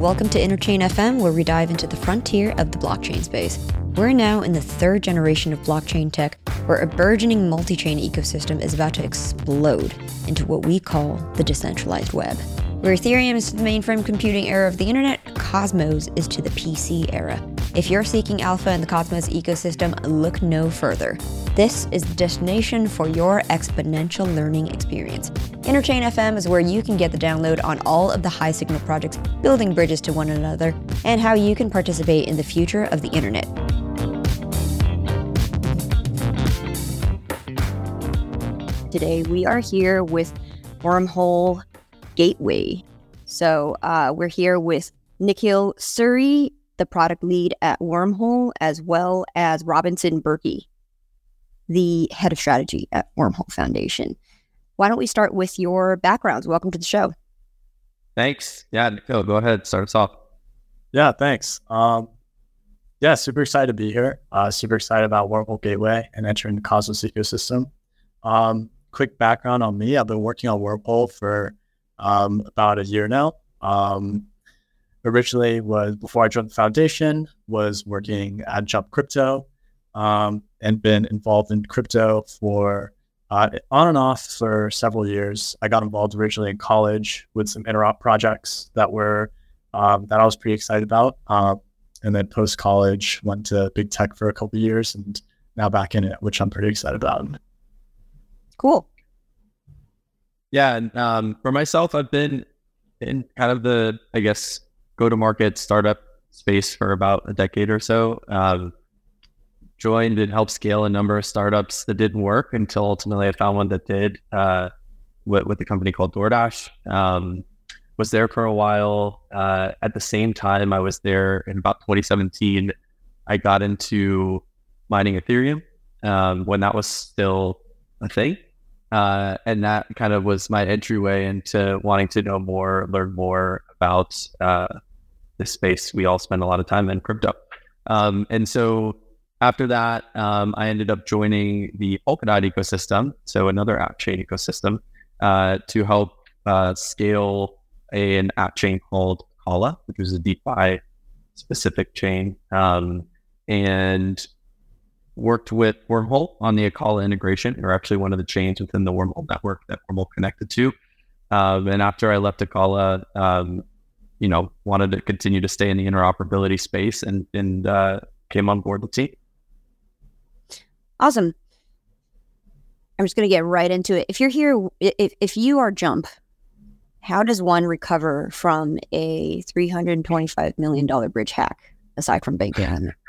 Welcome to Interchain FM, where we dive into the frontier of the blockchain space. We're now in the third generation of blockchain tech, where a burgeoning multi chain ecosystem is about to explode into what we call the decentralized web. Where Ethereum is to the mainframe computing era of the internet, Cosmos is to the PC era. If you're seeking alpha in the Cosmos ecosystem, look no further. This is the destination for your exponential learning experience. Interchain FM is where you can get the download on all of the high signal projects building bridges to one another and how you can participate in the future of the internet. Today, we are here with Wormhole Gateway. So uh, we're here with Nikhil Suri, the product lead at Wormhole, as well as Robinson Burkey, the head of strategy at Wormhole Foundation. Why don't we start with your backgrounds? Welcome to the show. Thanks. Yeah, Nikhil, go ahead. Start us off. Yeah, thanks. Um, yeah, super excited to be here. Uh, super excited about Wormhole Gateway and entering the Cosmos ecosystem. Um, quick background on me: I've been working on Wormhole for um, about a year now. Um, originally was before I joined the foundation, was working at Jump Crypto um, and been involved in crypto for uh, on and off for several years. I got involved originally in college with some interop projects that were um, that I was pretty excited about. Uh, and then post college, went to big tech for a couple years, and now back in it, which I'm pretty excited about. Cool. Yeah, and um, for myself, I've been in kind of the, I guess, go-to-market startup space for about a decade or so. Um, joined and helped scale a number of startups that didn't work until ultimately I found one that did uh, with, with company called DoorDash. Um, was there for a while. Uh, at the same time, I was there in about 2017. I got into mining Ethereum um, when that was still a thing. Uh, and that kind of was my entryway into wanting to know more, learn more about uh, the space we all spend a lot of time in crypto. Um, and so after that, um, I ended up joining the Polkadot ecosystem, so another app chain ecosystem, uh, to help uh, scale an app chain called Acala, which was a DeFi specific chain. Um, and worked with Wormhole on the Acala integration. We're actually one of the chains within the Wormhole network that Wormhole connected to. Um, and after I left Acala, um, you know, wanted to continue to stay in the interoperability space and, and uh, came on board the team. Awesome. I'm just going to get right into it. If you're here, if, if you are Jump, how does one recover from a $325 million bridge hack aside from banking?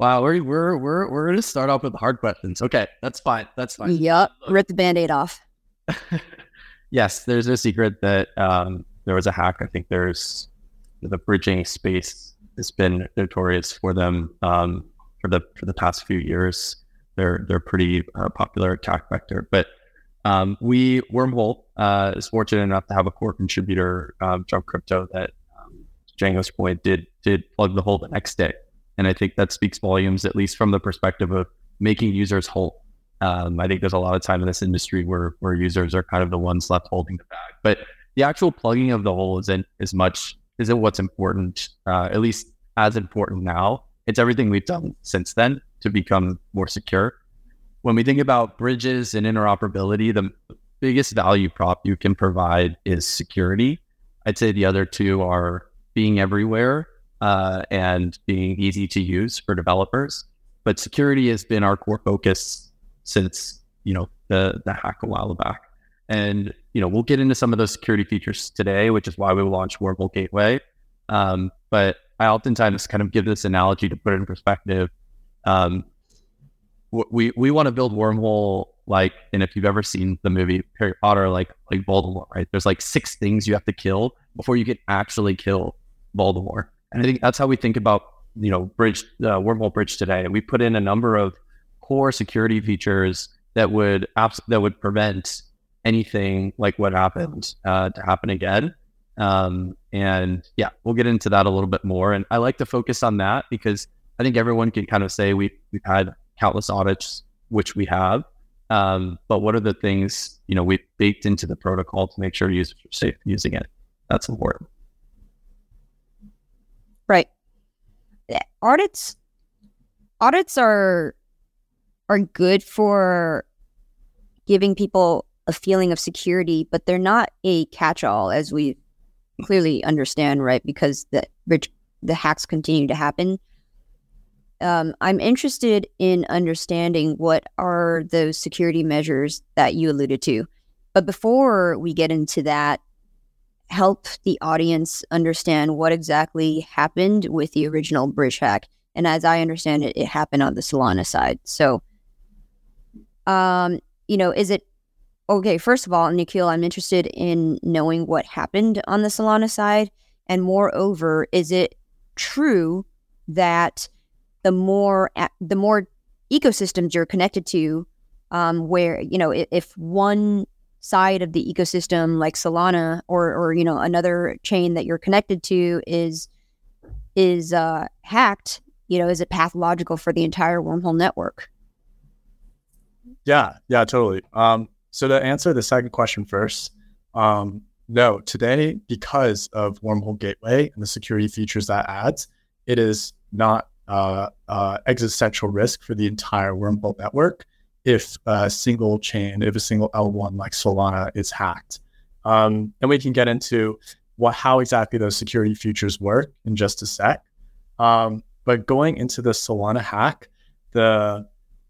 Wow, we're we're we're we're gonna start off with hard questions. Okay, that's fine. That's fine. Yep. Rip the band-aid off. yes, there's a secret that um, there was a hack. I think there's the bridging space has been notorious for them um, for the for the past few years. They're they're pretty uh, popular attack vector. But um, we Wormhole uh, is fortunate enough to have a core contributor, um, Jump Crypto, that um, Chjango's point did did plug the hole the next day. And I think that speaks volumes, at least from the perspective of making users whole. Um, I think there's a lot of time in this industry where where users are kind of the ones left holding the bag. But the actual plugging of the hole isn't as much isn't what's important, uh, at least as important now. It's everything we've done since then to become more secure. When we think about bridges and interoperability, the biggest value prop you can provide is security. I'd say the other two are being everywhere uh, and being easy to use for developers. But security has been our core focus since you know the the hack a while back. And you know we'll get into some of those security features today, which is why we launched Wormhole Gateway. Um, but I oftentimes kind of give this analogy to put it in perspective. Um, we we want to build Wormhole like, and if you've ever seen the movie Harry Potter, like like Voldemort, right? There's like six things you have to kill before you can actually kill Voldemort. And I think that's how we think about, you know, bridge, uh, wormhole bridge today. We put in a number of core security features that would abs- that would prevent anything like what happened uh, to happen again. Um, and yeah, we'll get into that a little bit more. And I like to focus on that because I think everyone can kind of say we, we've had countless audits, which we have. Um, but what are the things, you know, we baked into the protocol to make sure users are safe using it? That's important. Right. Audits audits are are good for giving people a feeling of security, but they're not a catch all as we clearly understand, right? Because the bridge the hacks continue to happen. Um, I'm interested in understanding what are those security measures that you alluded to. But before we get into that, help the audience understand what exactly happened with the original bridge hack. And as I understand it, it happened on the Solana side. So, um, you know, is it okay? First of all, Nikhil, I'm interested in knowing what happened on the Solana side. And moreover, is it true that the more the more ecosystems you're connected to, um, where you know if, one side of the ecosystem like Solana or or you know another chain that you're connected to is is uh, hacked, you know, is it pathological for the entire wormhole network? Yeah, yeah, totally. Um, so to answer the second question first, um, no, today, because of Wormhole Gateway and the security features that adds, it is not uh, uh, existential risk for the entire Wormhole network if a single chain, if a single L1 like Solana is hacked. Um, and we can get into what how exactly those security features work in just a sec. Um, but going into the Solana hack, the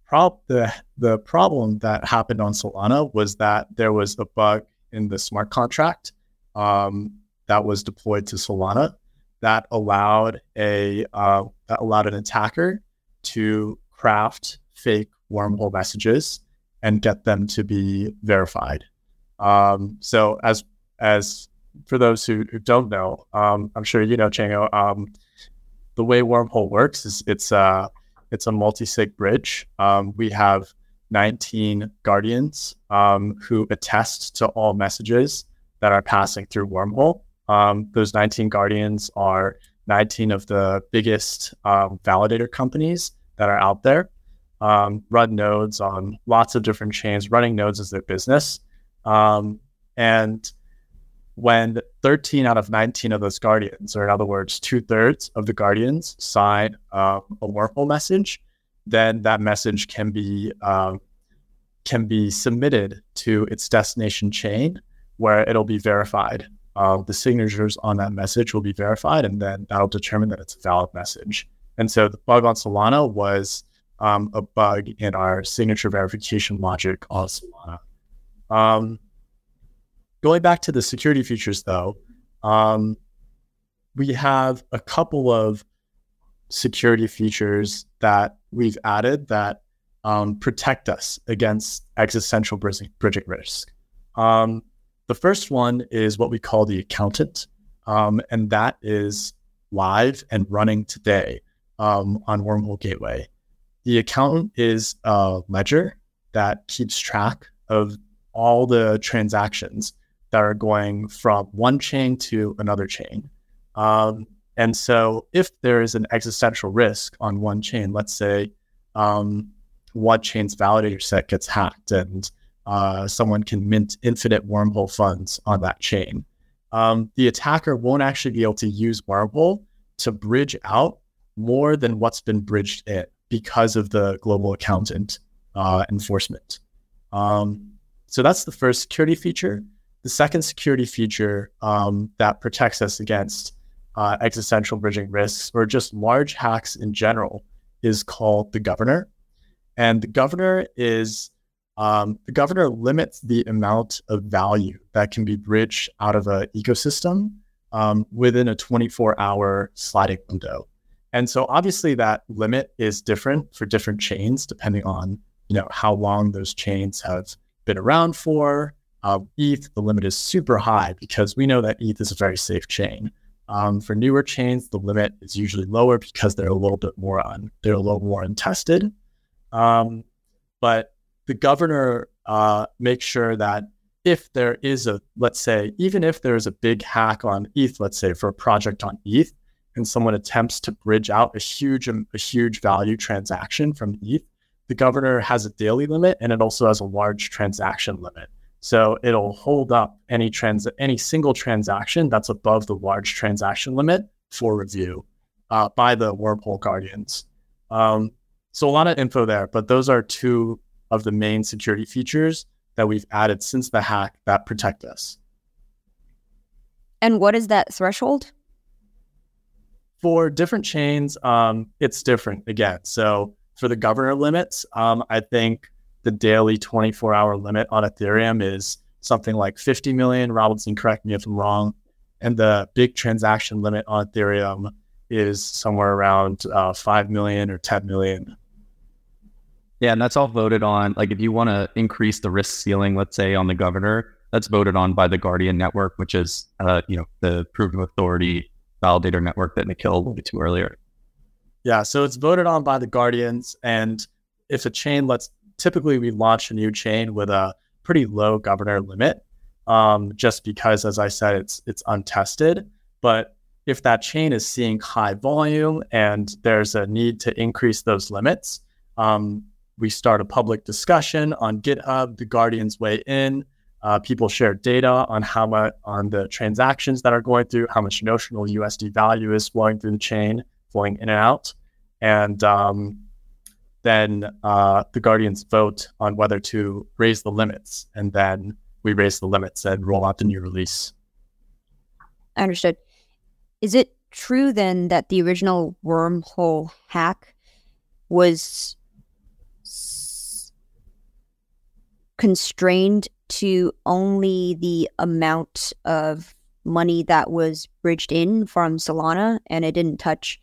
prob the the problem that happened on Solana was that there was a bug in the smart contract um, that was deployed to Solana that allowed a uh, that allowed an attacker to craft fake wormhole messages and get them to be verified. Um, so as as for those who, who don't know, um, I'm sure you know Chjango. Um, the way wormhole works is it's a it's a multi-sig bridge. Um, we have 19 guardians um, who attest to all messages that are passing through Wormhole. Um, those 19 guardians are 19 of the biggest um, validator companies that are out there. Um, run nodes on lots of different chains. Running nodes is their business. Um, and when 13 out of 19 of those guardians, or in other words, two thirds of the guardians sign uh, a wormhole message, then that message can be um, can be submitted to its destination chain where it'll be verified. Uh, the signatures on that message will be verified, and then that'll determine that it's a valid message. And so the bug on Solana was um, a bug in our signature verification logic on Solana. Um, going back to the security features, though, um, we have a couple of security features that we've added that um, protect us against existential bridging, risk. Um, the first one is what we call the accountant, um, and that is live and running today um, on Wormhole Gateway. The accountant is a ledger that keeps track of all the transactions that are going from one chain to another chain. Um, and so, if there is an existential risk on one chain, let's say um, one chain's validator set gets hacked and uh, someone can mint infinite wormhole funds on that chain. Um, the attacker won't actually be able to use wormhole to bridge out more than what's been bridged in because of the global accountant uh, enforcement. Um, so that's the first security feature. The second security feature um, that protects us against uh, existential bridging risks or just large hacks in general is called the governor. And the governor is um, the governor limits the amount of value that can be bridged out of an ecosystem um, within a 24 hour sliding window. And so obviously that limit is different for different chains depending on you know how long those chains have been around for. Uh, ETH, the limit is super high because we know that ETH is a very safe chain. Um, for newer chains, the limit is usually lower because they're a little bit more on they're a little more untested. Um, but the governor uh, makes sure that if there is a, let's say, even if there is a big hack on ETH, let's say for a project on ETH, and someone attempts to bridge out a huge, um, a huge value transaction from ETH, the governor has a daily limit and it also has a large transaction limit. So it'll hold up any trans any single transaction that's above the large transaction limit for review. uh, by the wormhole guardians. Um, so a lot of info there, but those are two of the main security features that we've added since the hack that protect us. And what is that threshold? For different chains, um, it's different again. So for the governor limits, um, I think the daily 24 hour limit on Ethereum is something like 50 million. Robinson, correct me if I'm wrong. And the big transaction limit on Ethereum is somewhere around uh, 5 million or 10 million. Yeah, and that's all voted on. Like if you want to increase the risk ceiling, let's say on the governor, that's voted on by the Guardian network, which is uh, you know the proof of authority validator network that Nikhil alluded to earlier. Yeah, so it's voted on by the Guardians, and if a chain lets typically we launch a new chain with a pretty low governor limit, um, just because, as I said, it's it's untested. But if that chain is seeing high volume and there's a need to increase those limits, um, we start a public discussion on GitHub. The Guardians weigh in. Uh, people share data on how much on the transactions that are going through, how much notional USD value is flowing through the chain, flowing in and out, and um, then uh, the Guardians vote on whether to raise the limits, and then we raise the limits and roll out the new release. Understood. Is it true then that the original wormhole hack was constrained to only the amount of money that was bridged in from Solana and it didn't touch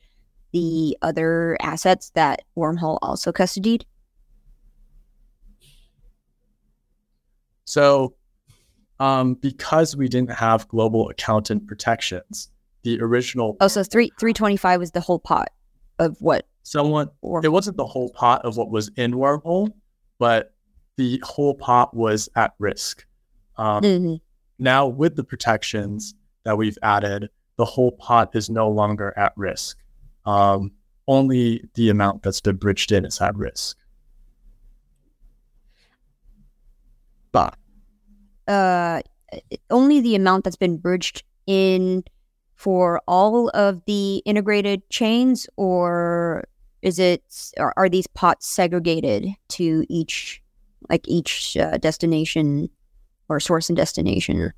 the other assets that Wormhole also custodied? So, um, because we didn't have global accountant protections, the original Oh, so three three twenty five was the whole pot of what? someone Or it wasn't the whole pot of what was in Wormhole, but the whole pot was at risk. Um, Mhm. now with the protections that we've added, the whole pot is no longer at risk. Um, only the amount that's been bridged in is at risk. But uh, only the amount that's been bridged in for all of the integrated chains, or is it are, are these pots segregated to each like each uh, destination or source and destination?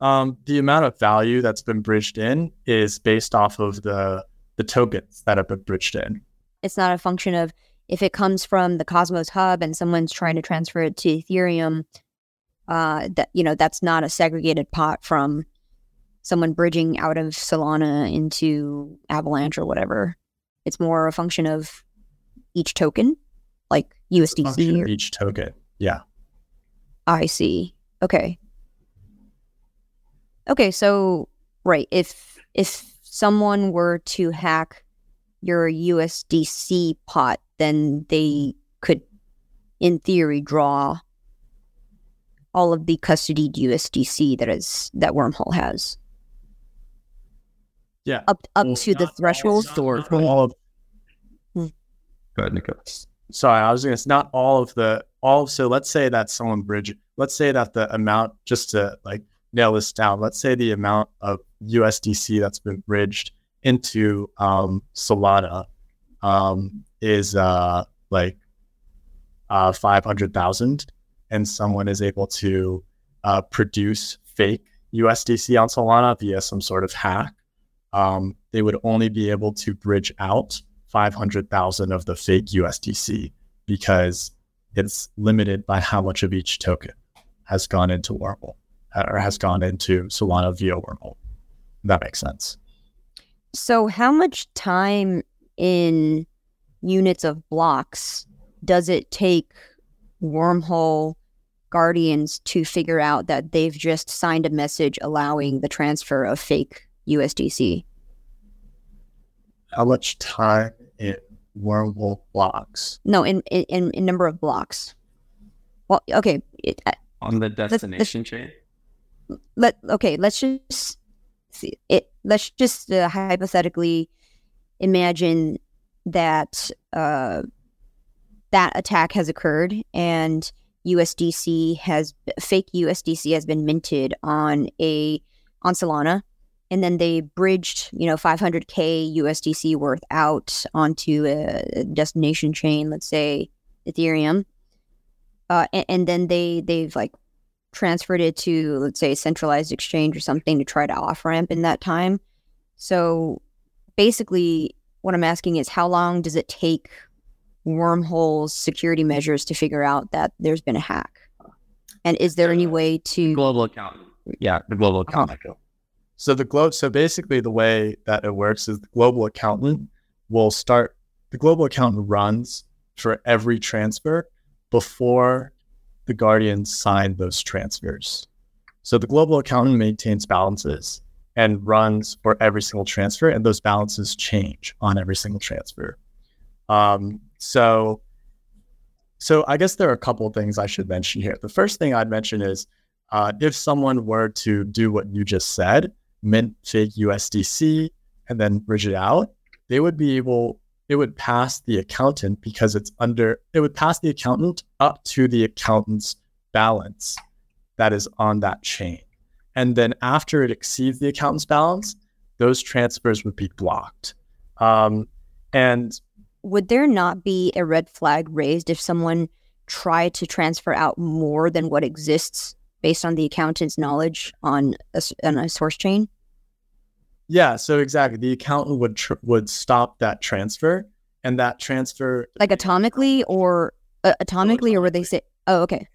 Um, the amount of value that's been bridged in is based off of the the tokens that have been bridged in. It's not a function of if it comes from the Cosmos hub and someone's trying to transfer it to Ethereum. Uh, that you know that's not a segregated pot from someone bridging out of Solana into Avalanche or whatever. It's more a function of each token, like USDC. Or, each token. Yeah. I see. Okay. Okay, so right, if if someone were to hack your USDC pot, then they could, in theory, draw all of the custodied USDC that is that Wormhole has Yeah. up up Well, to the not all- threshold. not- not all of- hmm. Go ahead, Nikhil. sorry, I was going to. It's not all of the all. So let's say that someone bridge. Let's say that the amount, just to like nail this down. Let's say the amount of USDC that's been bridged into um, Solana um, is uh, like uh, five hundred thousand, and someone is able to uh, produce fake USDC on Solana via some sort of hack. Um, they would only be able to bridge out 500,000 of the fake USDC because it's limited by how much of each token has gone into Wormhole or has gone into Solana via Wormhole. That makes sense. So, how much time in units of blocks does it take wormhole guardians to figure out that they've just signed a message allowing the transfer of fake USDC? How much time in Wormhole blocks? No, in in, in number of blocks. Well, okay. It, uh, On the destination chain? Let okay. Let's just see it. Let's just uh, hypothetically imagine that uh, that attack has occurred and USDC has fake USDC has been minted on a on Solana, and then they bridged, you know, 500k USDC worth out onto a destination chain, let's say Ethereum, uh, and, and then they they've like transferred it to let's say a centralized exchange or something to try to off ramp in that time. So basically, what I'm asking is how long does it take wormholes security measures to figure out that there's been a hack? And is there any way to global account? Yeah, the global uh-huh. account. So the globe. So basically, the way that it works is the global accountant will start. The global accountant runs for every transfer before the guardians sign those transfers. So the global accountant maintains balances and runs for every single transfer, and those balances change on every single transfer. Um, so, so I guess there are a couple of things I should mention here. The first thing I'd mention is uh, if someone were to do what you just said, mint fake USDC and then bridge it out, they would be able it would pass the accountant because it's under it would pass the accountant up to the accountant's balance that is on that chain. And then after it exceeds the accountant's balance, those transfers would be blocked. Um, and would there not be a red flag raised if someone tried to transfer out more than what exists based on the accountant's knowledge on a, on a source chain? Yeah, so exactly, the accountant would tr- would stop that transfer, and that transfer like atomically or uh, atomically, or would they say, "Oh, okay."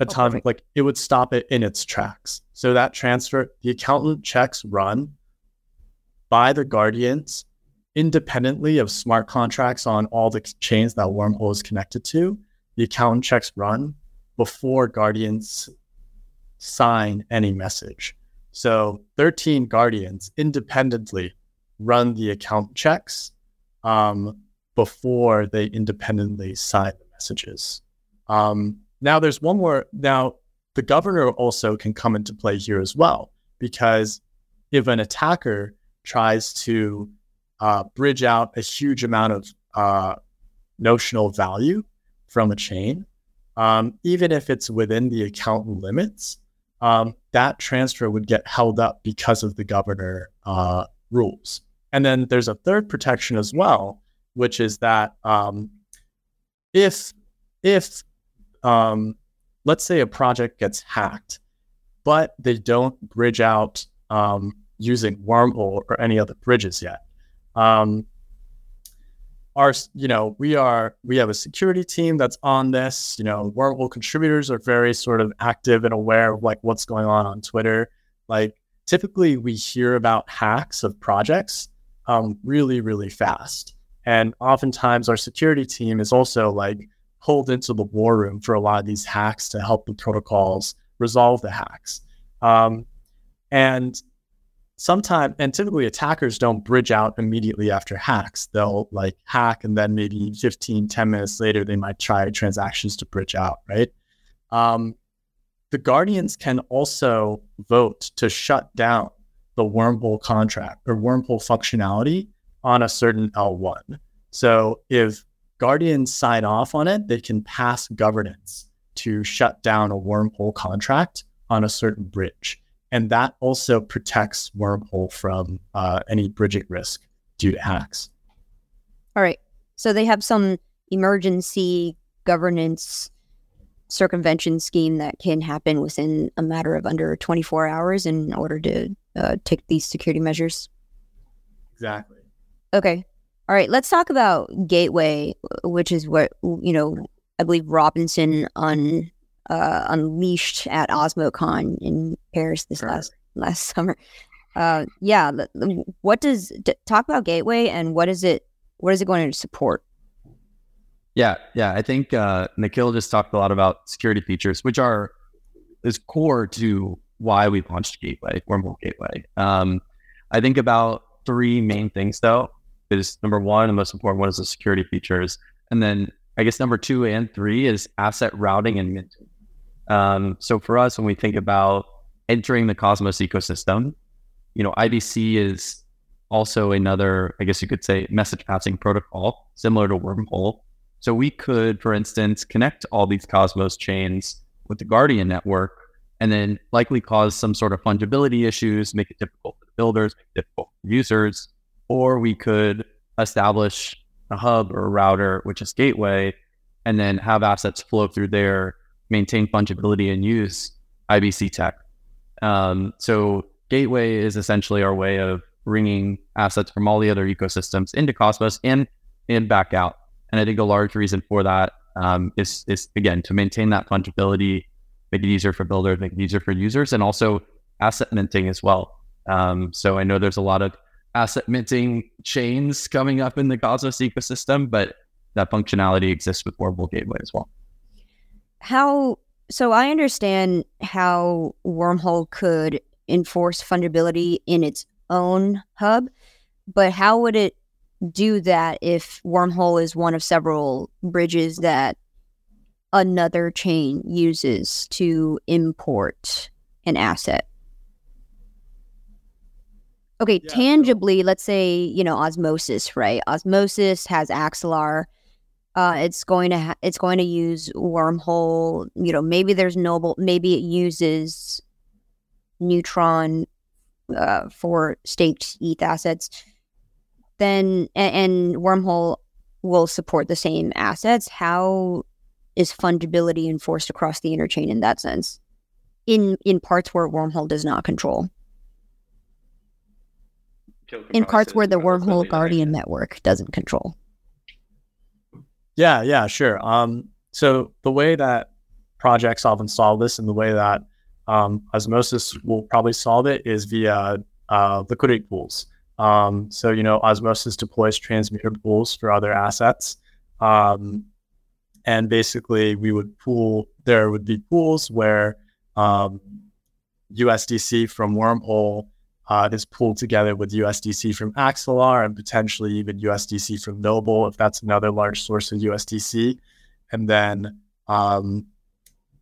Atomic, oh, like it would stop it in its tracks. So that transfer, the accountant checks run by the guardians independently of smart contracts on all the chains that Wormhole is connected to. The accountant checks run before guardians sign any message. So 13 guardians independently run the account checks um, before they independently sign the messages. Um, now, there's one more. Now, the governor also can come into play here as well, because if an attacker tries to uh, bridge out a huge amount of uh, notional value from a chain, um, even if it's within the account limits, um, that transfer would get held up because of the governor uh, rules. And then there's a third protection as well, which is that um, if if um, let's say a project gets hacked, but they don't bridge out um, using Wormhole or any other bridges yet, um, our you know we are we have a security team that's on this you know wormhole contributors are very sort of active and aware of like what's going on on twitter. Like typically we hear about hacks of projects um, really really fast. And oftentimes our security team is also like pulled into the war room for a lot of these hacks to help the protocols resolve the hacks. Um, and sometimes and typically attackers don't bridge out immediately after hacks. They'll like hack and then maybe 15 10 minutes later they might try transactions to bridge out right? Um, the guardians can also vote to shut down the wormhole contract or wormhole functionality on a certain l1 so if guardians sign off on it they can pass governance to shut down a wormhole contract on a certain bridge and that also protects Wormhole from uh, any bridging risk due to hacks. All right. So they have some emergency governance circumvention scheme that can happen within a matter of under 24 hours in order to uh, take these security measures. Exactly. Okay. All right. Let's talk about Gateway, which is what, you know, I believe Robinson on uh, unleashed at OsmoCon in Paris this sure. last last summer. Uh, yeah, the, the, what does d- talk about Gateway and what is it? What is it going to support? Yeah, yeah, I think uh, Nikhil just talked a lot about security features, which are is core to why we launched Gateway, Wormhole Gateway. Um, I think about three main things though. Is number one, the most important one is the security features, and then I guess number two and three is asset routing and minting. Um, so for us, when we think about entering the Cosmos ecosystem, you know, IBC is also another, I guess you could say, message passing protocol similar to Wormhole. So we could, for instance, connect all these Cosmos chains with the Guardian network and then likely cause some sort of fungibility issues, make it difficult for the builders, difficult for users, or we could establish a hub or a router, which is gateway, and then have assets flow through there, maintain fungibility and use IBC tech. Um, so gateway is essentially our way of bringing assets from all the other ecosystems into Cosmos and and back out. And I think a large reason for that um, is is again to maintain that fungibility, make it easier for builders, make it easier for users, and also asset minting as well. Um, so I know there's a lot of asset minting chains coming up in the Cosmos ecosystem, but that functionality exists with Wormhole Gateway as well. How so? I understand how Wormhole could enforce fungibility in its own hub, but how would it do that if Wormhole is one of several bridges that another chain uses to import an asset? Okay, Yeah, so- tangibly, let's say, you know, osmosis, right? Osmosis has Axelar. Uh, it's going to ha- it's going to use wormhole. You know, maybe there's noble. Maybe it uses neutron uh, for staked ETH assets. Then and, and wormhole will support the same assets. How is fungibility enforced across the interchain in that sense? In in parts where wormhole does not control in parts where the wormhole guardian network doesn't control. Yeah, yeah, sure. Um, so the way that projects often solve this and the way that um, Osmosis will probably solve it is via uh, liquidity pools. Um, so, you know, Osmosis deploys transmuter pools for other assets. Um, and basically, we would pool, there would be pools where um, USDC from Wormhole uh, is pooled together with USDC from Axelar and potentially even USDC from Noble if that's another large source of USDC. And then um,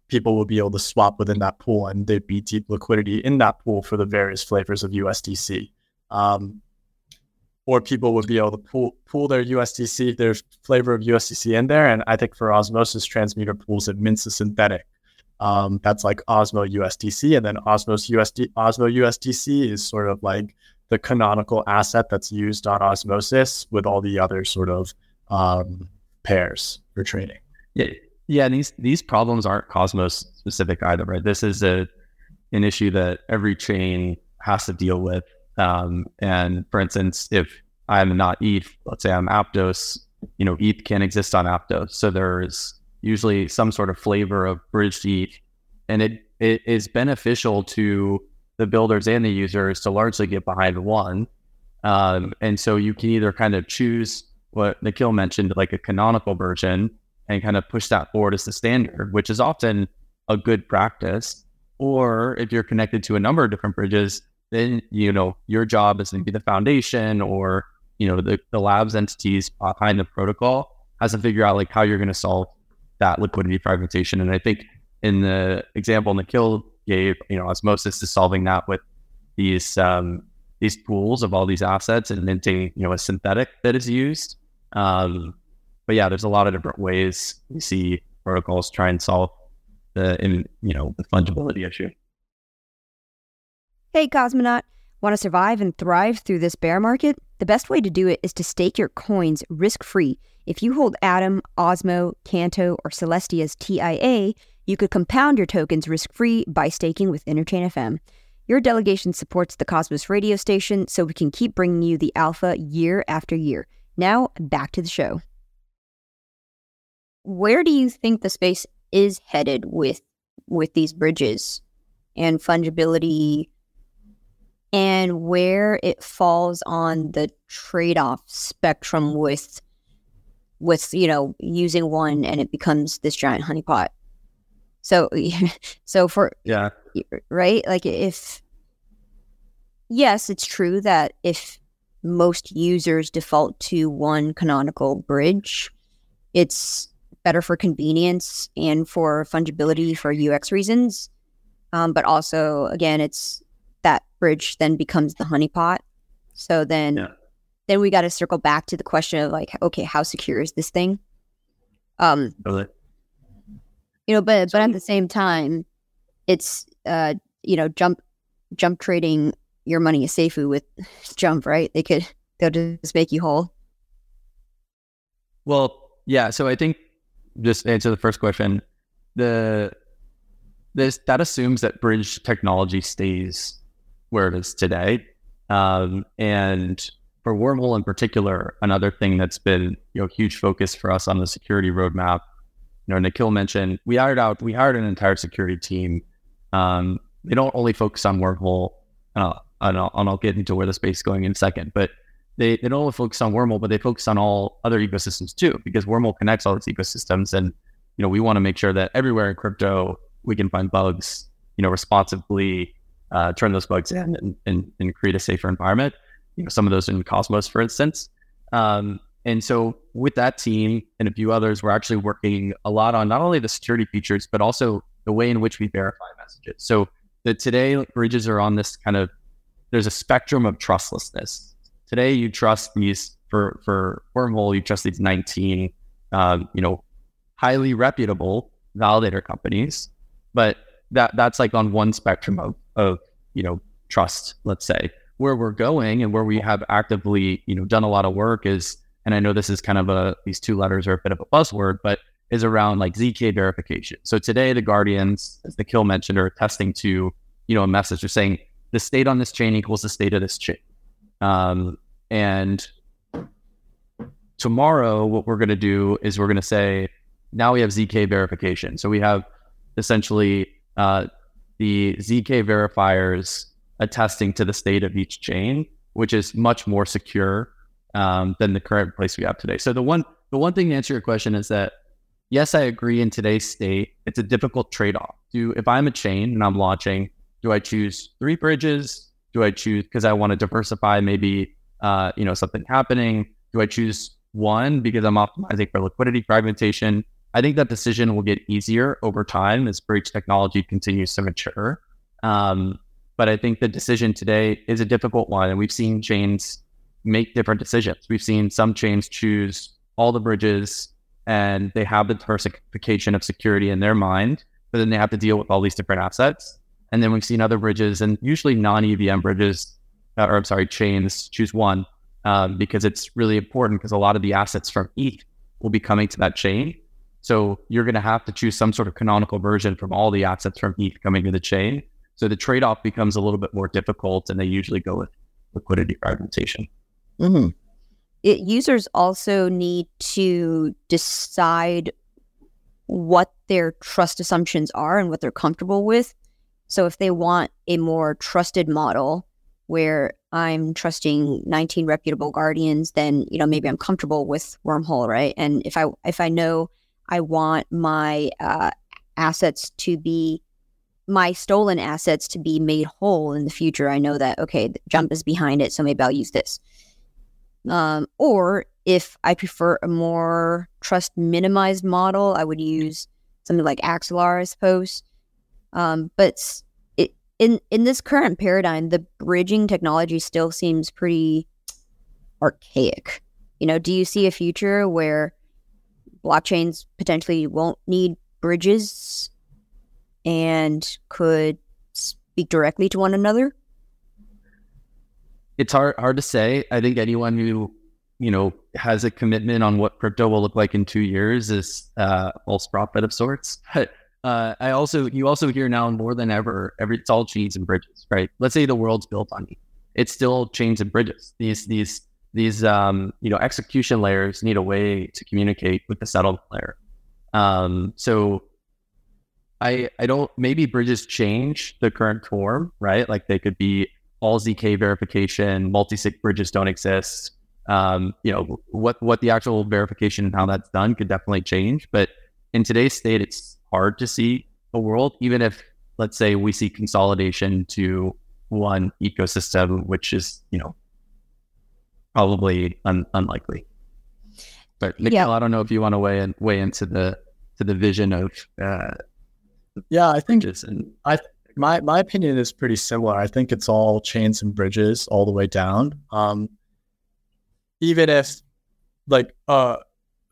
people will be able to swap within that pool and there'd be deep liquidity in that pool for the various flavors of USDC. Um, or people would be able to pool, pool their USDC, their flavor of USDC in there. And I think for osmosis transmuter pools, it mints a synthetic um, that's like Osmo USDC, and then Osmos USD Osmo USDC is sort of like the canonical asset that's used on Osmosis with all the other sort of um, pairs for trading. Yeah, yeah. These these problems aren't Cosmos specific either, right? This is a an issue that every chain has to deal with. Um, and for instance, if I'm not ETH, let's say I'm Aptos, you know, ETH can't exist on Aptos, so there's usually some sort of flavor of bridged ETH, and it it is beneficial to the builders and the users to largely get behind one. Um, and so you can either kind of choose what Nikhil mentioned, like a canonical version, and kind of push that forward as the standard, which is often a good practice. Or if you're connected to a number of different bridges, then you know your job is maybe the foundation or you know the, the labs entities behind the protocol has to figure out like how you're going to solve that liquidity fragmentation. And I think in the example Nikhil gave, you know, osmosis is solving that with these um, these pools of all these assets and minting, you know, a synthetic that is used. Um, but yeah, there's a lot of different ways we see protocols try and solve the, in, you know, the fungibility issue. Hey, cosmonaut. Want to survive and thrive through this bear market? The best way to do it is to stake your coins risk free. If you hold Atom, Osmo, Canto, or Celestia's TIA, you could compound your tokens risk free by staking with Interchain FM. Your delegation supports the Cosmos radio station, so we can keep bringing you the alpha year after year. Now, back to the show. Where do you think the space is headed with with these bridges and fungibility and where it falls on the trade-off spectrum with with you know using one and it becomes this giant honeypot so so for Yeah. right like if yes it's true that if most users default to one canonical bridge it's better for convenience and for fungibility for ux reasons um, but also again it's that bridge then becomes the honeypot so then Yeah. Then we got to circle back to the question of like okay how secure is this thing um Totally. you know but but at the same time it's uh you know jump jump trading your money is safe with Jump, right? They could they'll just make you whole. Well, yeah. So I think just answer the first question. The this that assumes that bridge technology stays where it is today, um, and for Wormhole in particular, another thing that's been you know huge focus for us on the security roadmap. You know, Nikhil mentioned we hired out we hired an entire security team. Um, they don't only focus on Wormhole, uh, and, I'll, and I'll get into where the space is going in a second, but they, they don't only focus on Wormhole, but they focus on all other ecosystems too, because Wormhole connects all its ecosystems. And, you know, we want to make sure that everywhere in crypto, we can find bugs, you know, responsibly uh, turn those bugs in and, and, and, create a safer environment. You know, some of those in Cosmos, for instance. Um, and so with that team and a few others, we're actually working a lot on not only the security features, but also the way in which we verify messages. So that today bridges are on this kind of, there's a spectrum of trustlessness Today, you trust these for for Wormhole. You trust these 19, um, you know, highly reputable validator companies, but that that's like on one spectrum of of you know trust. Let's say where we're going and where we have actively you know done a lot of work is, and I know this is kind of a these two letters are a bit of a buzzword, but is around like zk verification. So today, the Guardians, as Nikhil mentioned, are testing to you know a message. They're saying the state on this chain equals the state of this chain. Um, and tomorrow, what we're going to do is we're going to say, now we have ZK verification. So we have essentially uh, the ZK verifiers attesting to the state of each chain, which is much more secure um, than the current place we have today. So the one the one thing to answer your question is that yes, I agree. In today's state, it's a difficult trade off. Do if I'm a chain and I'm launching, do I choose three bridges? Do I choose because I want to diversify maybe uh, you know something happening? Do I choose one because I'm optimizing for liquidity fragmentation? I think that decision will get easier over time as bridge technology continues to mature. Um, but I think the decision today is a difficult one, and we've seen chains make different decisions. We've seen some chains choose all the bridges and they have the diversification of security in their mind, but then they have to deal with all these different assets. And then we've seen other bridges and usually non EVM bridges, uh, or I'm sorry, chains choose one um, because it's really important because a lot of the assets from ETH will be coming to that chain. So you're going to have to choose some sort of canonical version from all the assets from ETH coming to the chain. So the trade off becomes a little bit more difficult, and they usually go with liquidity fragmentation. Mm-hmm. It, users also need to decide what their trust assumptions are and what they're comfortable with so if they want a more trusted model where I'm trusting 19 reputable guardians, then you know maybe I'm comfortable with Wormhole, right? And if I if I know I want my uh, assets to be my stolen assets to be made whole in the future, I know that okay, the Jump is behind it, so maybe I'll use this. Um, or if I prefer a more trust minimized model, I would use something like Axelar, I suppose. Um, but it, in in this current paradigm, the bridging technology still seems pretty archaic. You know, do you see a future where blockchains potentially won't need bridges and could speak directly to one another? It's hard hard to say. I think anyone who you know has a commitment on what crypto will look like in two years is uh, false prophet of sorts. But uh, I also you also hear now more than ever, every it's all chains and bridges, right? Let's say the world's built on it. It's still chains and bridges. These these these um, you know execution layers need a way to communicate with the settlement layer. Um, so I I don't maybe bridges change the current form, right? Like they could be all ZK verification, multi-sig bridges don't exist. Um, you know what what the actual verification and how that's done could definitely change, but in today's state, it's hard to see a world, even if, let's say, we see consolidation to one ecosystem, which is, you know, probably un- unlikely. But Nikhil, yeah. I don't know if you want to weigh in, weigh into the to the vision of. Uh, yeah, I think and- I my my opinion is pretty similar. I think it's all chains and bridges all the way down. Um, even if like uh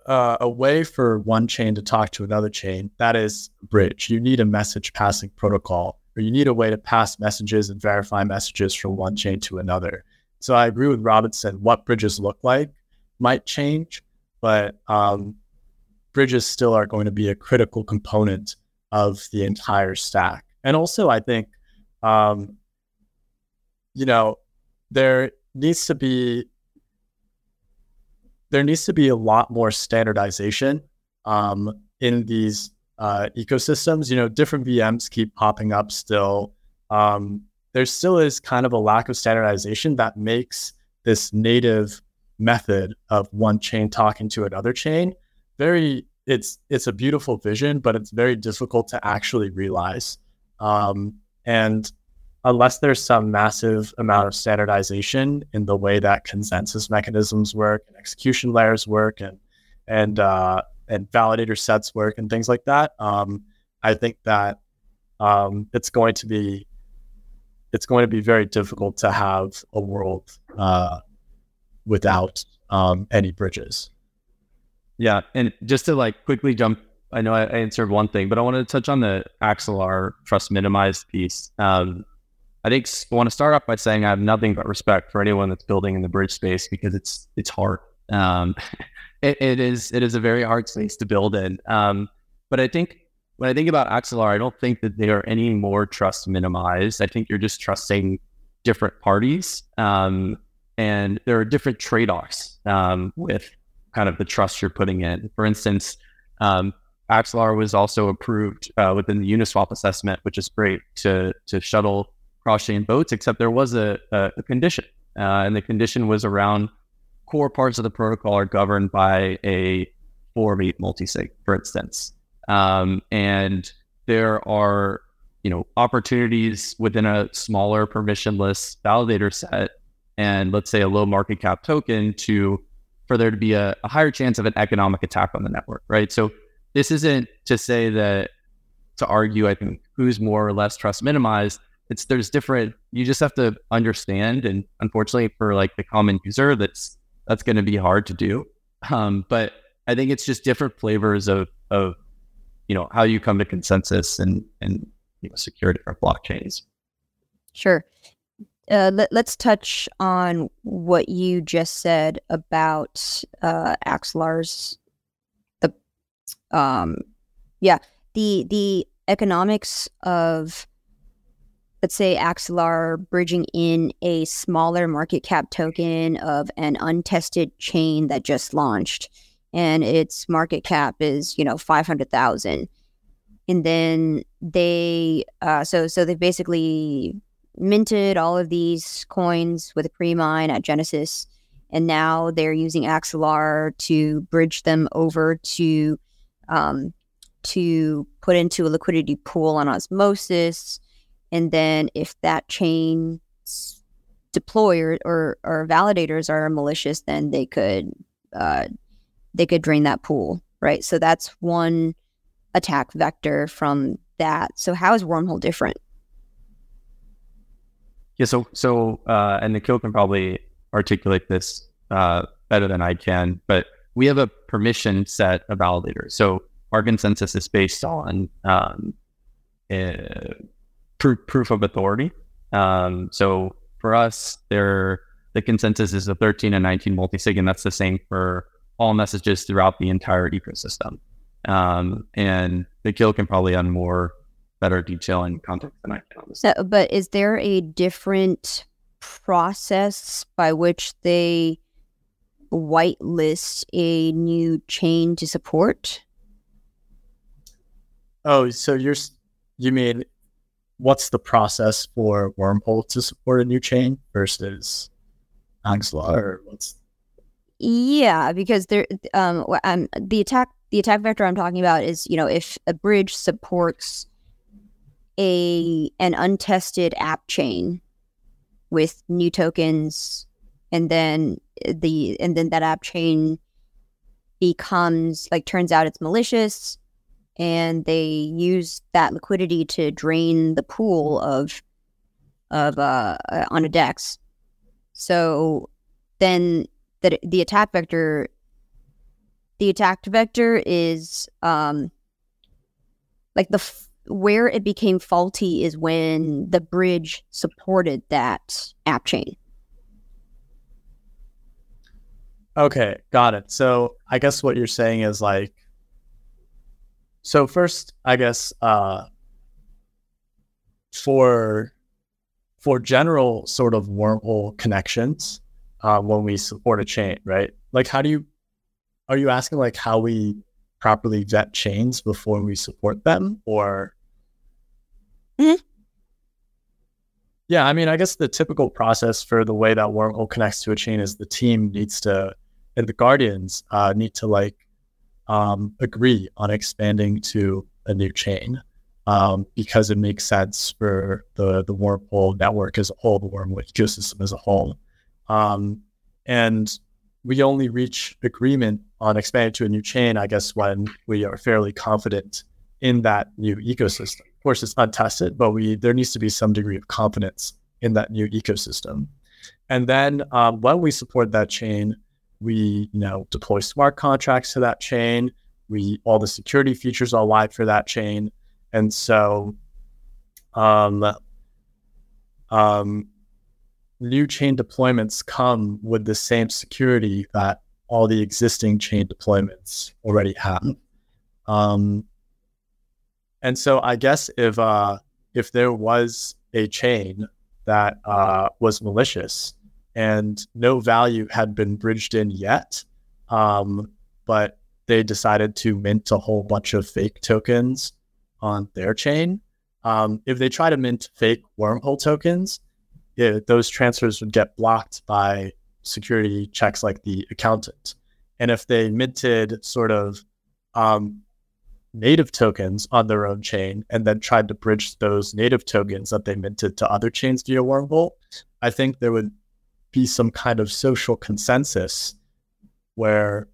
uh, a way for one chain to talk to another chain, that is bridge. You need a message passing protocol or you need a way to pass messages and verify messages from one chain to another. So I agree with Robinson. What bridges look like might change, but um, bridges still are going to be a critical component of the entire stack. And also, I think, um, you know, there needs to be there needs to be a lot more standardization um, in these uh, ecosystems. You know, different VMs keep popping up still. Um, there still is kind of a lack of standardization that makes this native method of one chain talking to another chain very it's it's a beautiful vision but it's very difficult to actually realize um, and unless there's some massive amount of standardization in the way that consensus mechanisms work and execution layers work and and uh, and validator sets work and things like that um, i think that um, it's going to be it's going to be very difficult to have a world uh, without um, any bridges. Yeah, and just to like quickly jump, I know I answered one thing, but I wanted to touch on the Axelar trust minimized piece. Um, I think I want to start off by saying I have nothing but respect for anyone that's building in the bridge space because it's it's hard. Um, it, it is it is a very hard space to build in. Um, but I think when I think about Axelar, I don't think that they are any more trust minimized. I think you're just trusting different parties. Um, and there are different trade offs um, with kind of the trust you're putting in. For instance, um, Axelar was also approved uh, within the Uniswap assessment, which is great to to shuttle cross chain boats. Except there was a, a, a condition, uh, and the condition was around core parts of the protocol are governed by a four eight multisig, for instance, um, and there are you know opportunities within a smaller permissionless validator set and let's say a low market cap token to for there to be a, a higher chance of an economic attack on the network, right? So this isn't to say that to argue, I think, who's more or less trust minimized. It's there's different. You just have to understand, and unfortunately, for like the common user, that's that's going to be hard to do. Um, but I think it's just different flavors of of you know how you come to consensus and and you know secure different blockchains. Sure uh, let, us touch on what you just said about uh, Axelar's the um yeah the the economics of let's say Axelar bridging in a smaller market cap token of an untested chain that just launched and its market cap is you know 500,000 and then they uh, so so they basically minted all of these coins with a pre-mine at Genesis, and now they're using Axelar to bridge them over to um, to put into a liquidity pool on Osmosis, and then if that chain deployer or, or validators are malicious, then they could uh, they could drain that pool, right? So that's one attack vector from that. So how is Wormhole different? Yeah. So, so, uh, and Nikhil can probably articulate this uh, better than I can, but we have a permission set of validators. So our consensus is based on um, uh, proof, proof of authority. Um, so for us, there the consensus is a 13 and 19 multisig, and that's the same for all messages throughout the entire ecosystem. Um, and Nikhil can probably add more better detail and context than I can on this. So, but is there a different process by which they whitelist a new chain to support? Oh, so you're you mean what's the process for Wormhole to support a new chain versus Axelar or what's yeah, because there um, um the attack the attack vector I'm talking about is you know if a bridge supports a an untested app chain with new tokens and then the and then that app chain becomes like turns out it's malicious and they use that liquidity to drain the pool of of uh, uh on a dex. So then the the attack vector the attack vector is um like the where it became faulty is when the bridge supported that app chain. Okay, got it. So I guess what you're saying is like, so first, I guess uh, for for general sort of wormhole connections, uh, when we support a chain, right? Like, how do you are you asking like how we properly vet chains before we support them, or? Mm-hmm. Yeah, I mean, I guess the typical process for the way that wormhole connects to a chain is the team needs to, and the guardians uh, need to like um, agree on expanding to a new chain um, because it makes sense for the the wormhole network as a whole, the wormhole ecosystem as a whole. Um, and we only reach agreement on expanding to a new chain, I guess, when we are fairly confident in that new ecosystem. Of course, it's untested, but we there needs to be some degree of confidence in that new ecosystem. And then um, when we support that chain, we you know deploy smart contracts to that chain. We all the security features are live for that chain, and so um, um, new chain deployments come with the same security that all the existing chain deployments already have. Um, and so I guess if uh, if there was a chain that uh, was malicious and no value had been bridged in yet, um, but they decided to mint a whole bunch of fake tokens on their chain. Um, if they try to mint fake wormhole tokens, it, those transfers would get blocked by security checks like the accountant. And if they minted sort of um, native tokens on their own chain and then tried to bridge those native tokens that they minted to other chains via wormhole, I think there would be some kind of social consensus where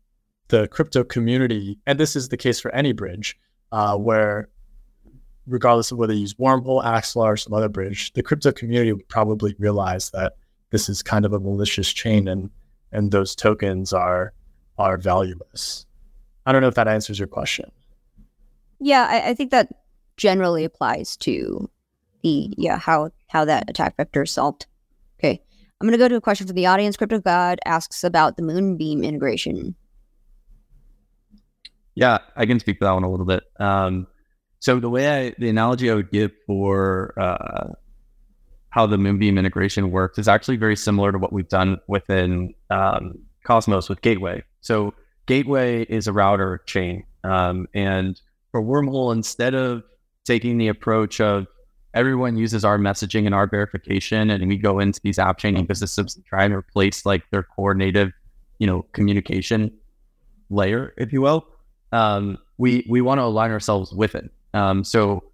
the crypto community, and this is the case for any bridge, uh, where regardless of whether you use Wormhole, Axelar, or some other bridge, the crypto community would probably realize that this is kind of a malicious chain and and those tokens are are valueless. I don't know if that answers your question. Yeah, I, I think that generally applies to the yeah how how that attack vector is solved. Okay, I'm gonna go to a question from the audience. Crypto God asks about the Moonbeam integration. Yeah, I can speak to that one a little bit. Um, so the way I, the analogy I would give for uh, how the Moonbeam integration works is actually very similar to what we've done within um, Cosmos with Gateway. So Gateway is a router chain, um, and for Wormhole, instead of taking the approach of everyone uses our messaging and our verification, and we go into these app chain ecosystems and try and replace like their core native, you know, communication layer, if you will. Um, we we want to align ourselves with it. Um, so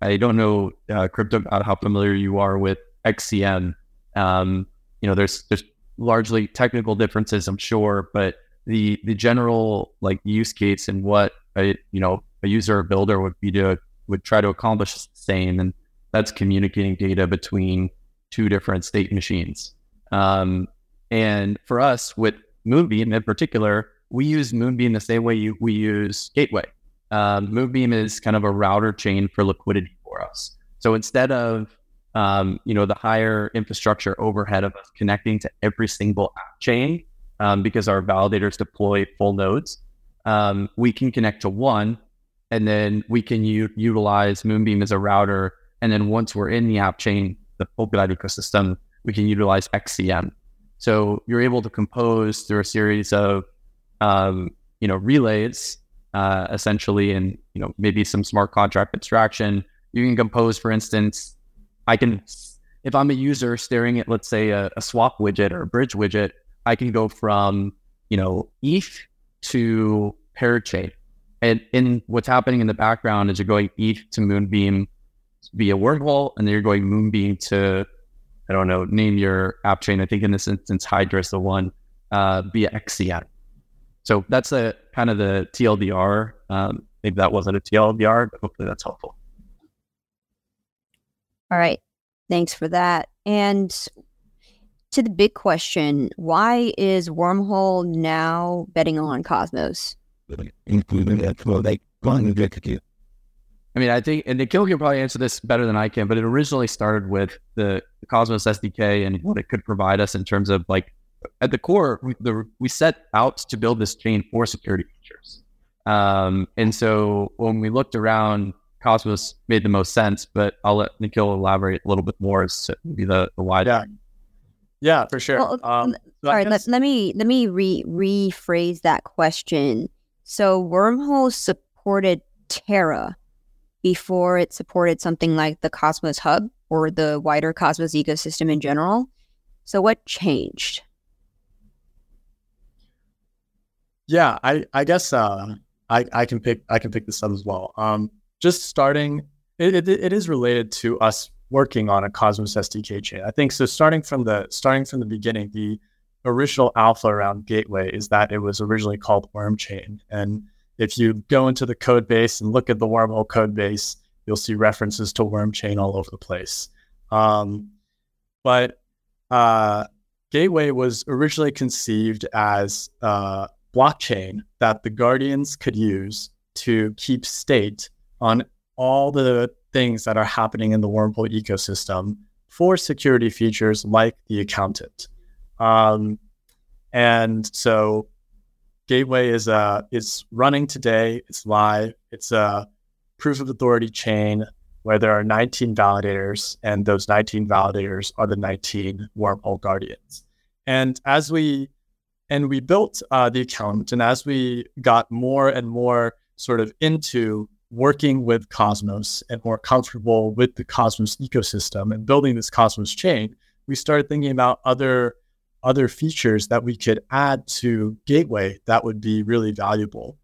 I don't know, uh, crypto, how familiar you are with XCM. Um, you know, there's there's largely technical differences, I'm sure, but the the general like use case and what a you know a user or builder would be to would try to accomplish the same, and that's communicating data between two different state machines. Um, and for us, with Moonbeam in particular, we use Moonbeam the same way you, we use Gateway um, Moonbeam is kind of a router chain for liquidity for us. So instead of um, you know the higher infrastructure overhead of us connecting to every single app chain um, because our validators deploy full nodes, um, we can connect to one, and then we can u- utilize Moonbeam as a router. And then once we're in the app chain, the Polkadot ecosystem, we can utilize XCM. So you're able to compose through a series of um, you know relays uh, essentially, and you know maybe some smart contract abstraction. You can compose, for instance, I can if I'm a user staring at let's say a, a swap widget or a bridge widget, I can go from you know ETH to Parachain. And in what's happening in the background is you're going ETH to Moonbeam via wormhole, and then you're going Moonbeam to I don't know, name your app chain. I think in this instance, Hydra is the one uh, via XCM. So that's a kind of the TLDR. Um, maybe that wasn't a TLDR, but hopefully that's helpful. All right. Thanks for that. And to the big question, why is Wormhole now betting on Cosmos? I mean, I think, and Nikhil can probably answer this better than I can, but it originally started with the, the Cosmos SDK and what it could provide us in terms of like, at the core, we, the, we set out to build this chain for security features. Um, and so when we looked around, Cosmos made the most sense, but I'll let Nikhil elaborate a little bit more as to maybe the, the why. Yeah. Yeah, for sure. Well, um, so All guess- let, let me let me re rephrase that question. So Wormhole supported Terra before it supported something like the Cosmos Hub or the wider Cosmos ecosystem in general. So what changed? Yeah, I I guess uh, I I can pick I can pick this up as well. Um, just starting, it, it it is related to us working on a Cosmos SDK chain. I think so. Starting from the starting from the beginning, the original alpha around Gateway is that it was originally called Worm Chain, and if you go into the code base and look at the Wormhole code base, you'll see references to Worm Chain all over the place. Um, but uh, Gateway was originally conceived as uh, blockchain that the guardians could use to keep state on all the things that are happening in the wormhole ecosystem for security features like the accountant. Um, and so Gateway is uh is running today. It's live. It's a proof of authority chain where there are 19 validators, and those 19 validators are the 19 wormhole guardians. And as we and we built uh, the account, and as we got more and more sort of into working with Cosmos and more comfortable with the Cosmos ecosystem and building this Cosmos chain, we started thinking about other other features that we could add to Gateway that would be really valuable.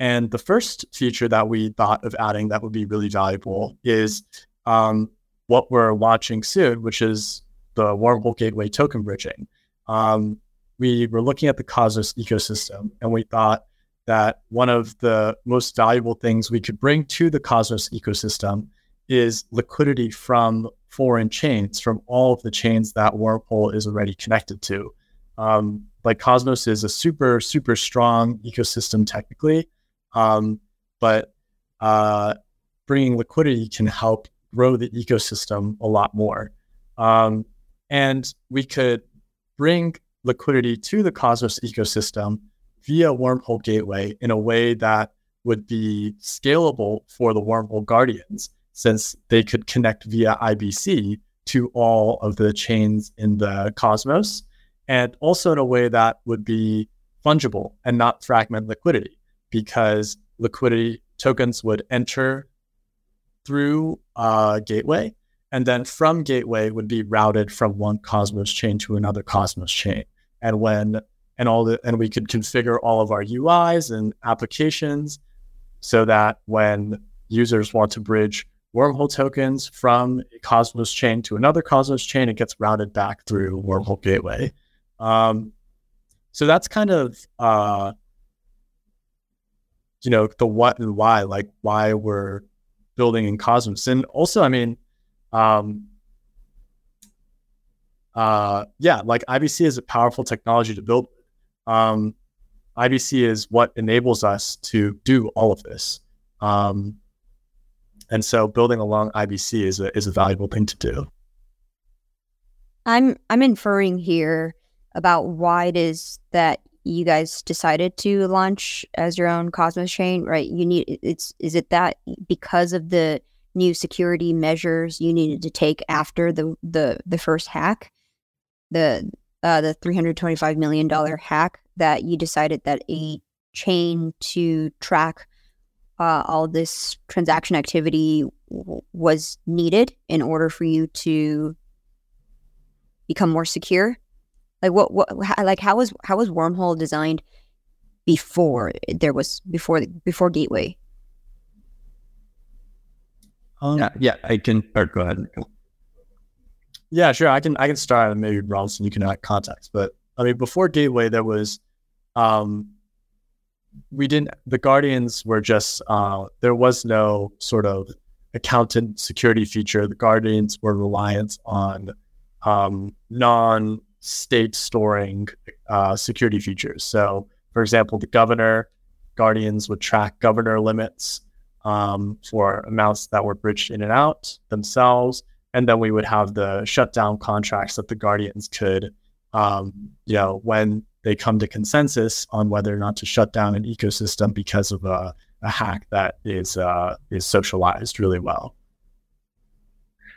And the first feature that we thought of adding that would be really valuable is um, what we're launching soon, which is the Wormhole Gateway token bridging. Um, we were looking at the Cosmos ecosystem and we thought that one of the most valuable things we could bring to the Cosmos ecosystem is liquidity from foreign chains, from all of the chains that Wormhole is already connected to. Um, like Cosmos is a super, super strong ecosystem technically, um, but uh, bringing liquidity can help grow the ecosystem a lot more. Um, and we could bring liquidity to the Cosmos ecosystem via Wormhole Gateway in a way that would be scalable for the Wormhole Guardians, since they could connect via IBC to all of the chains in the Cosmos, and also in a way that would be fungible and not fragment liquidity, because liquidity tokens would enter through uh, Gateway, and then from Gateway would be routed from one Cosmos chain to another Cosmos chain. And when and all the and we could configure all of our UIs and applications so that when users want to bridge wormhole tokens from a Cosmos chain to another Cosmos chain, it gets routed back through Wormhole Gateway. Um, so that's kind of uh, you know the what and why, like why we're building in Cosmos, and also, I mean, um, uh, yeah, like IBC is a powerful technology to build. Um, IBC is what enables us to do all of this. Um, and so building along IBC is a, is a valuable thing to do. I'm I'm inferring here about why it is that you guys decided to launch as your own Cosmos chain, right? You need it's is it that because of the new security measures you needed to take after the the the first hack, the uh, the three hundred twenty five million dollar hack that you decided that a chain to track uh, all this transaction activity w- was needed in order for you to become more secure like what what how, like how was how was wormhole designed before there was before before gateway Um, Yeah, yeah, I can. Or go ahead. Yeah, sure. I can I can start and maybe Robinson, you can add context. But I mean, before Gateway, there was um we didn't the Guardians were just uh there was no sort of accountant security feature. The Guardians were reliant on um non state storing uh security features. So for example, the governor, Guardians would track governor limits. um, for amounts that were bridged in and out themselves. And then we would have the shutdown contracts that the guardians could, um, you know, when they come to consensus on whether or not to shut down an ecosystem because of a, a hack that is uh, is socialized really well.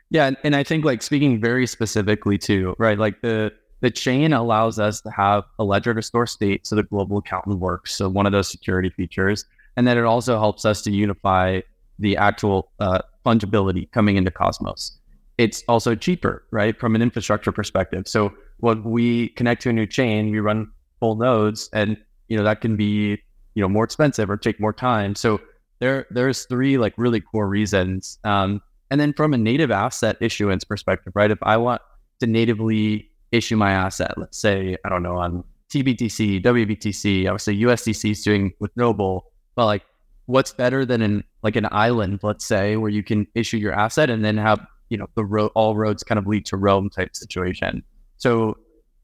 Yeah, and, I think like speaking very specifically to right, like the the chain allows us to have a ledger to store state so the global accountant works. So one of those security features, and then it also helps us to unify the actual uh, fungibility coming into Cosmos. It's also cheaper, right, from an infrastructure perspective. So when we connect to a new chain, we run full nodes, and you know that can be you know more expensive or take more time. So there there's three like really core reasons. Um, and then from a native asset issuance perspective, right? If I want to natively issue my asset, let's say, I don't know, on TBTC, WBTC, obviously USDC is doing with Noble, but like what's better than in like an island, let's say, where you can issue your asset and then have, you know, the road, all roads kind of lead to Rome type situation. So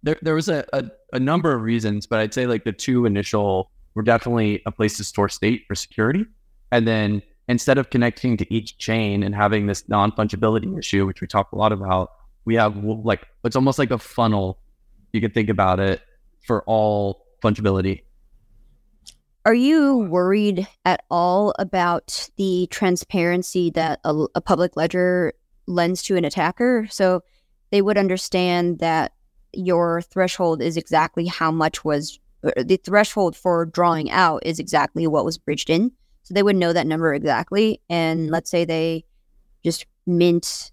there, there was a, a, a number of reasons, but I'd say like the two initial were definitely a place to store state for security. And then instead of connecting to each chain and having this non fungibility issue, which we talk a lot about, we have like it's almost like a funnel. You can think about it for all fungibility. Are you worried at all about the transparency that a, a public ledger lends to an attacker? So they would understand that your threshold is exactly how much was uh, the threshold for drawing out is exactly what was bridged in. So they would know that number exactly. And let's say they just mint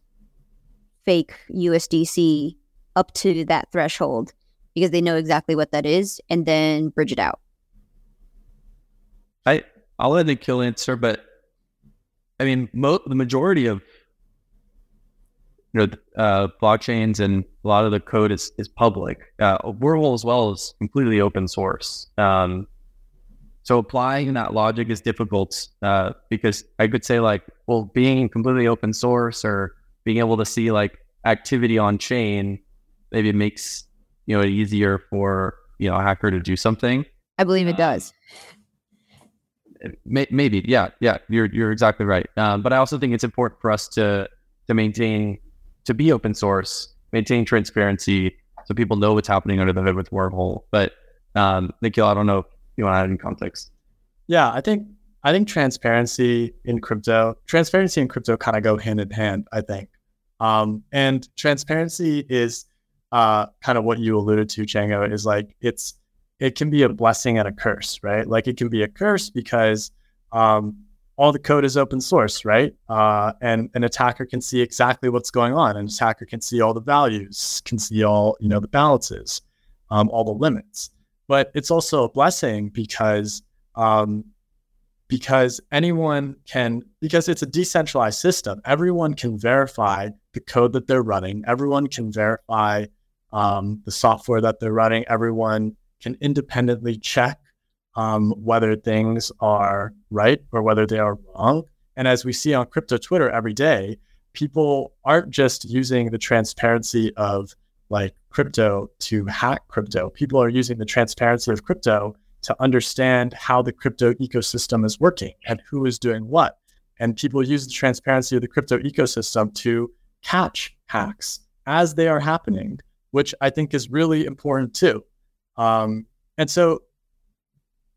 fake USDC up to that threshold because they know exactly what that is and then bridge it out. I I'll let Nikhil answer, but I mean, mo- the majority of you know uh, blockchains and a lot of the code is is public. Uh, Wormhole as well is completely open source. Um, so applying that logic is difficult uh, because I could say like, well, being completely open source or being able to see like activity on chain maybe it makes you know it easier for you know a hacker to do something. I believe it does. Um, maybe, yeah, yeah, you're you're exactly right. Um, but I also think it's important for us to to maintain to be open source, maintain transparency, so people know what's happening under the hood with Wormhole. But um, Nikhil, I don't know if you want to add any context. Yeah, I think I think transparency in crypto, transparency and crypto kind of go hand in hand. I think um, and transparency is uh, kind of what you alluded to, Chjango, is like it's it can be a blessing and a curse, right? Like it can be a curse because um, all the code is open source, right? Uh, and an attacker can see exactly what's going on. An attacker can see all the values, can see all you know the balances, um, all the limits. But it's also a blessing because um, because anyone can because it's a decentralized system. Everyone can verify the code that they're running. Everyone can verify um, the software that they're running. Everyone can independently check um, whether things are right or whether they are wrong. And as we see on crypto Twitter every day, people aren't just using the transparency of like crypto to hack crypto. People are using the transparency of crypto to understand how the crypto ecosystem is working and who is doing what. And people use the transparency of the crypto ecosystem to catch hacks as they are happening, which I think is really important too. Um, and so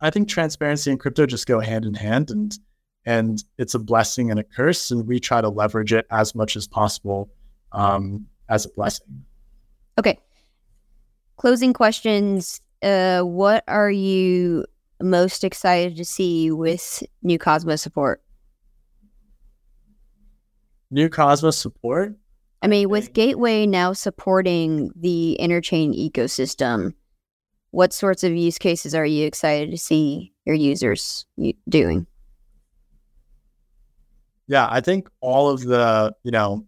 I think transparency and crypto just go hand in hand and and it's a blessing and a curse. And we try to leverage it as much as possible um, as a blessing. Okay. Closing questions. Uh, what are you most excited to see with new Cosmos support? new Cosmos support? I mean, with Gateway now supporting the interchain ecosystem, what sorts of use cases are you excited to see your users doing? Yeah, I think all of the, you know,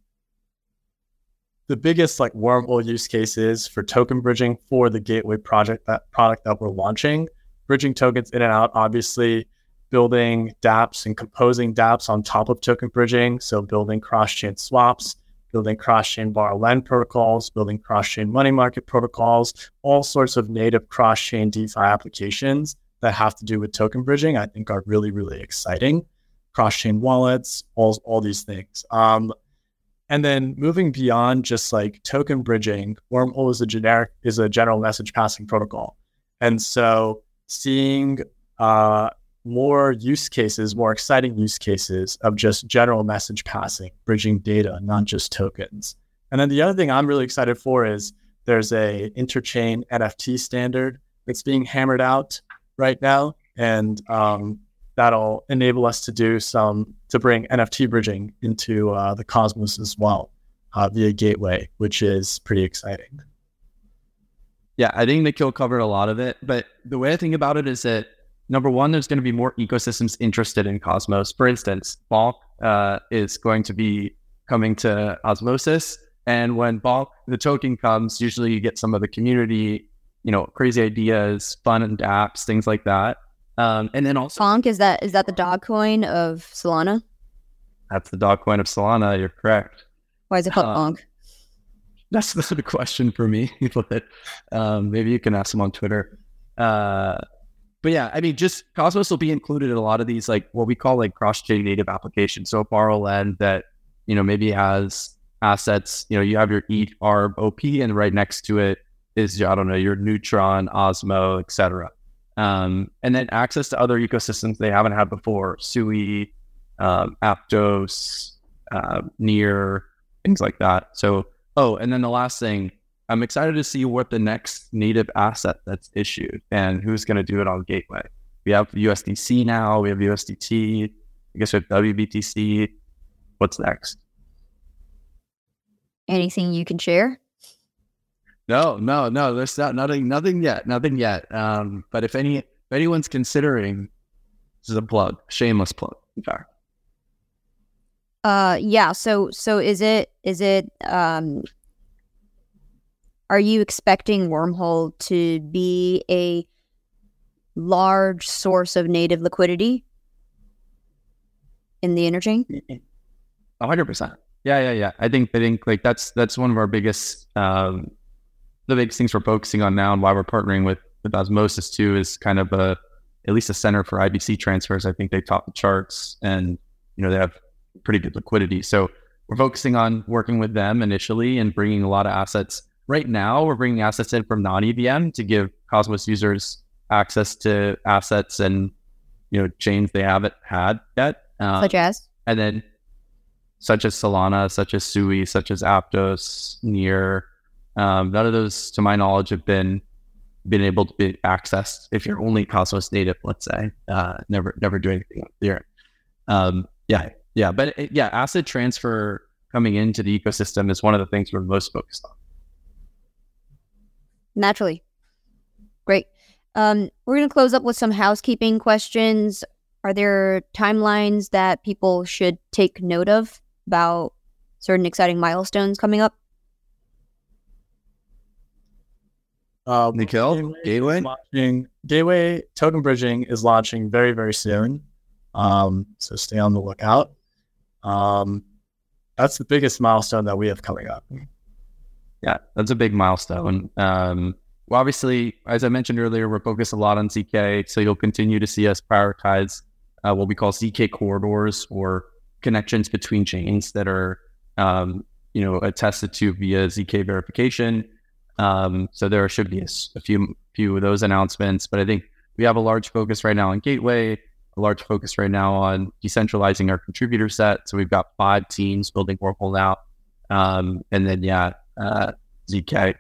the biggest like wormhole use cases for token bridging for the Gateway project, that product that we're launching, bridging tokens in and out, obviously building dApps and composing dApps on top of token bridging. So building cross-chain swaps, building cross-chain borrow lend protocols, building cross-chain money market protocols, all sorts of native cross-chain DeFi applications that have to do with token bridging, I think are really, really exciting. cross-chain wallets, all all these things. Um, and then moving beyond just like token bridging, Wormhole is a generic is a general message passing protocol, and so seeing uh, more use cases, more exciting use cases of just general message passing, bridging data, not just tokens. And then the other thing I'm really excited for is there's a interchain NFT standard that's being hammered out right now, and um, that'll enable us to do some to bring NFT bridging into uh, the Cosmos as well uh, via Gateway, which is pretty exciting. Yeah, I think Nikhil covered a lot of it, but the way I think about it is that number one, there's going to be more ecosystems interested in Cosmos. For instance, Bonk uh, is going to be coming to Osmosis, and when Bonk the token comes, usually you get some of the community, you know, crazy ideas, fun and apps, things like that. Um, and then also Bonk is that is that the dog coin of Solana? That's the dog coin of Solana. You're correct. Why is it called uh, Bonk? That's the question for me. but um, maybe you can ask them on Twitter. Uh, but yeah, I mean, just Cosmos will be included in a lot of these, like what we call like cross-chain native applications. So Borrowland that you know maybe has assets. You know, you have your ETH ARB OP, and right next to it is I don't know your Neutron, Osmo, etc. Um, and then access to other ecosystems they haven't had before, Sui, um, Aptos, uh, Near, things like that. So, oh, and then the last thing, I'm excited to see what the next native asset that's issued and who's going to do it on Gateway. We have USDC now, we have USDT, I guess we have WBTC. What's next? Anything you can share? No, no, no. There's not nothing, nothing yet, nothing yet. Um, but if any, if anyone's considering, this is a plug, shameless plug, in fact. Uh, yeah. So, so is it is it um, are you expecting Wormhole to be a large source of native liquidity in the interchain? A hundred percent. Yeah, yeah, yeah. I think I think like that's that's one of our biggest um, the biggest things we're focusing on now and why we're partnering with with Osmosis too is kind of a at least a center for IBC transfers. I think they top the charts and you know they have pretty good liquidity. So we're focusing on working with them initially and bringing a lot of assets. Right now, we're bringing assets in from non-EVM to give Cosmos users access to assets and you know chains they haven't had yet, uh, such as and then such as Solana, such as Sui, such as Aptos, Near, um, none of those, to my knowledge, have been been able to be accessed if you're only Cosmos native, let's say. Uh, never never do anything there. Um, yeah, yeah, but it, yeah, asset transfer coming into the ecosystem is one of the things we're most focused on. Naturally, great. Um, we're going to close up with some housekeeping questions. Are there timelines that people should take note of about certain exciting milestones coming up? Uh, Nikhil, Gateway, Launching, Gateway token bridging is launching very, very soon. Um, so stay on the lookout. Um, that's the biggest milestone that we have coming up. Yeah, that's a big milestone. Um, well, obviously, as I mentioned earlier, we're focused a lot on ZK, so you'll continue to see us prioritize uh, what we call ZK corridors or connections between chains that are, um, you know, attested to via ZK verification. Um, so there should be a, a, few few of those announcements, but I think we have a large focus right now on Gateway, a large focus right now on decentralizing our contributor set. So we've got five teams building Wormhole now, um, and then yeah, uh, ZK.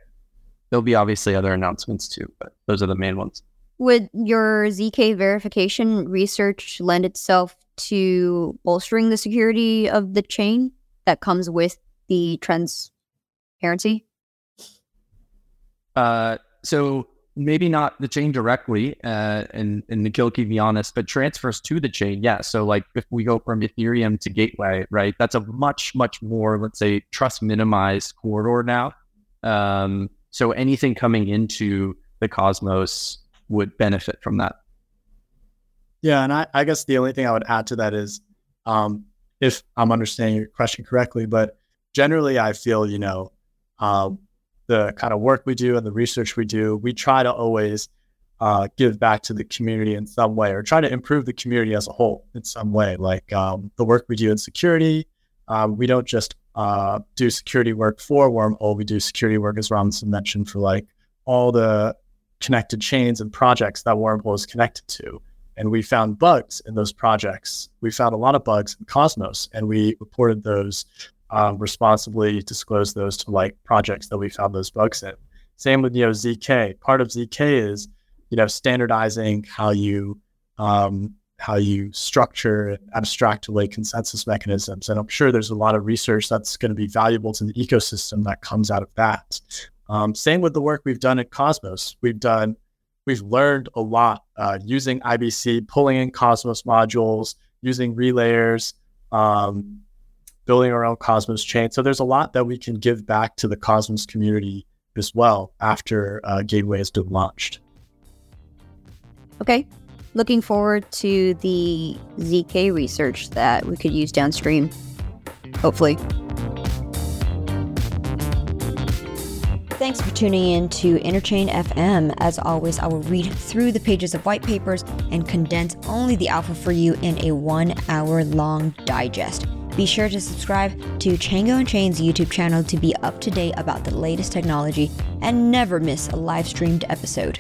There'll be obviously other announcements too, but those are the main ones. Would your ZK verification research lend itself to bolstering the security of the chain that comes with the transparency? Uh, so maybe not the chain directly, uh, and, and Nikhil keep me honest, but transfers to the chain, yeah. So like if we go from Ethereum to Gateway, right, that's a much, much more, let's say, trust minimized corridor now. Um, so anything coming into the Cosmos would benefit from that. Yeah, and I, I guess the only thing I would add to that is, um, if I'm understanding your question correctly, but generally I feel, you know, uh, the kind of work we do and the research we do, we try to always uh, give back to the community in some way or try to improve the community as a whole in some way. Like um, the work we do in security, um, we don't just uh, do security work for Wormhole. We do security work, as Robinson mentioned, for like all the connected chains and projects that Wormhole is connected to. And we found bugs in those projects. We found a lot of bugs in Cosmos, and we reported those, um, responsibly disclose those to like projects that we found those bugs in. Same with you know zk. Part of zk is you know standardizing how you um, how you structure abstract away consensus mechanisms. And I'm sure there's a lot of research that's going to be valuable to the ecosystem that comes out of that. Um, same with the work we've done at Cosmos. We've done, we've learned a lot uh, using IBC, pulling in Cosmos modules, using relayers, um, building our own Cosmos chain. So there's a lot that we can give back to the Cosmos community as well after uh, Gateway has been launched. Okay. Looking forward to the ZK research that we could use downstream, hopefully. Thanks for tuning in to Interchain FM. As always, I will read through the pages of white papers and condense only the alpha for you in a one hour long digest. Be sure to subscribe to Chjango Unchained's YouTube channel to be up to date about the latest technology and never miss a live streamed episode.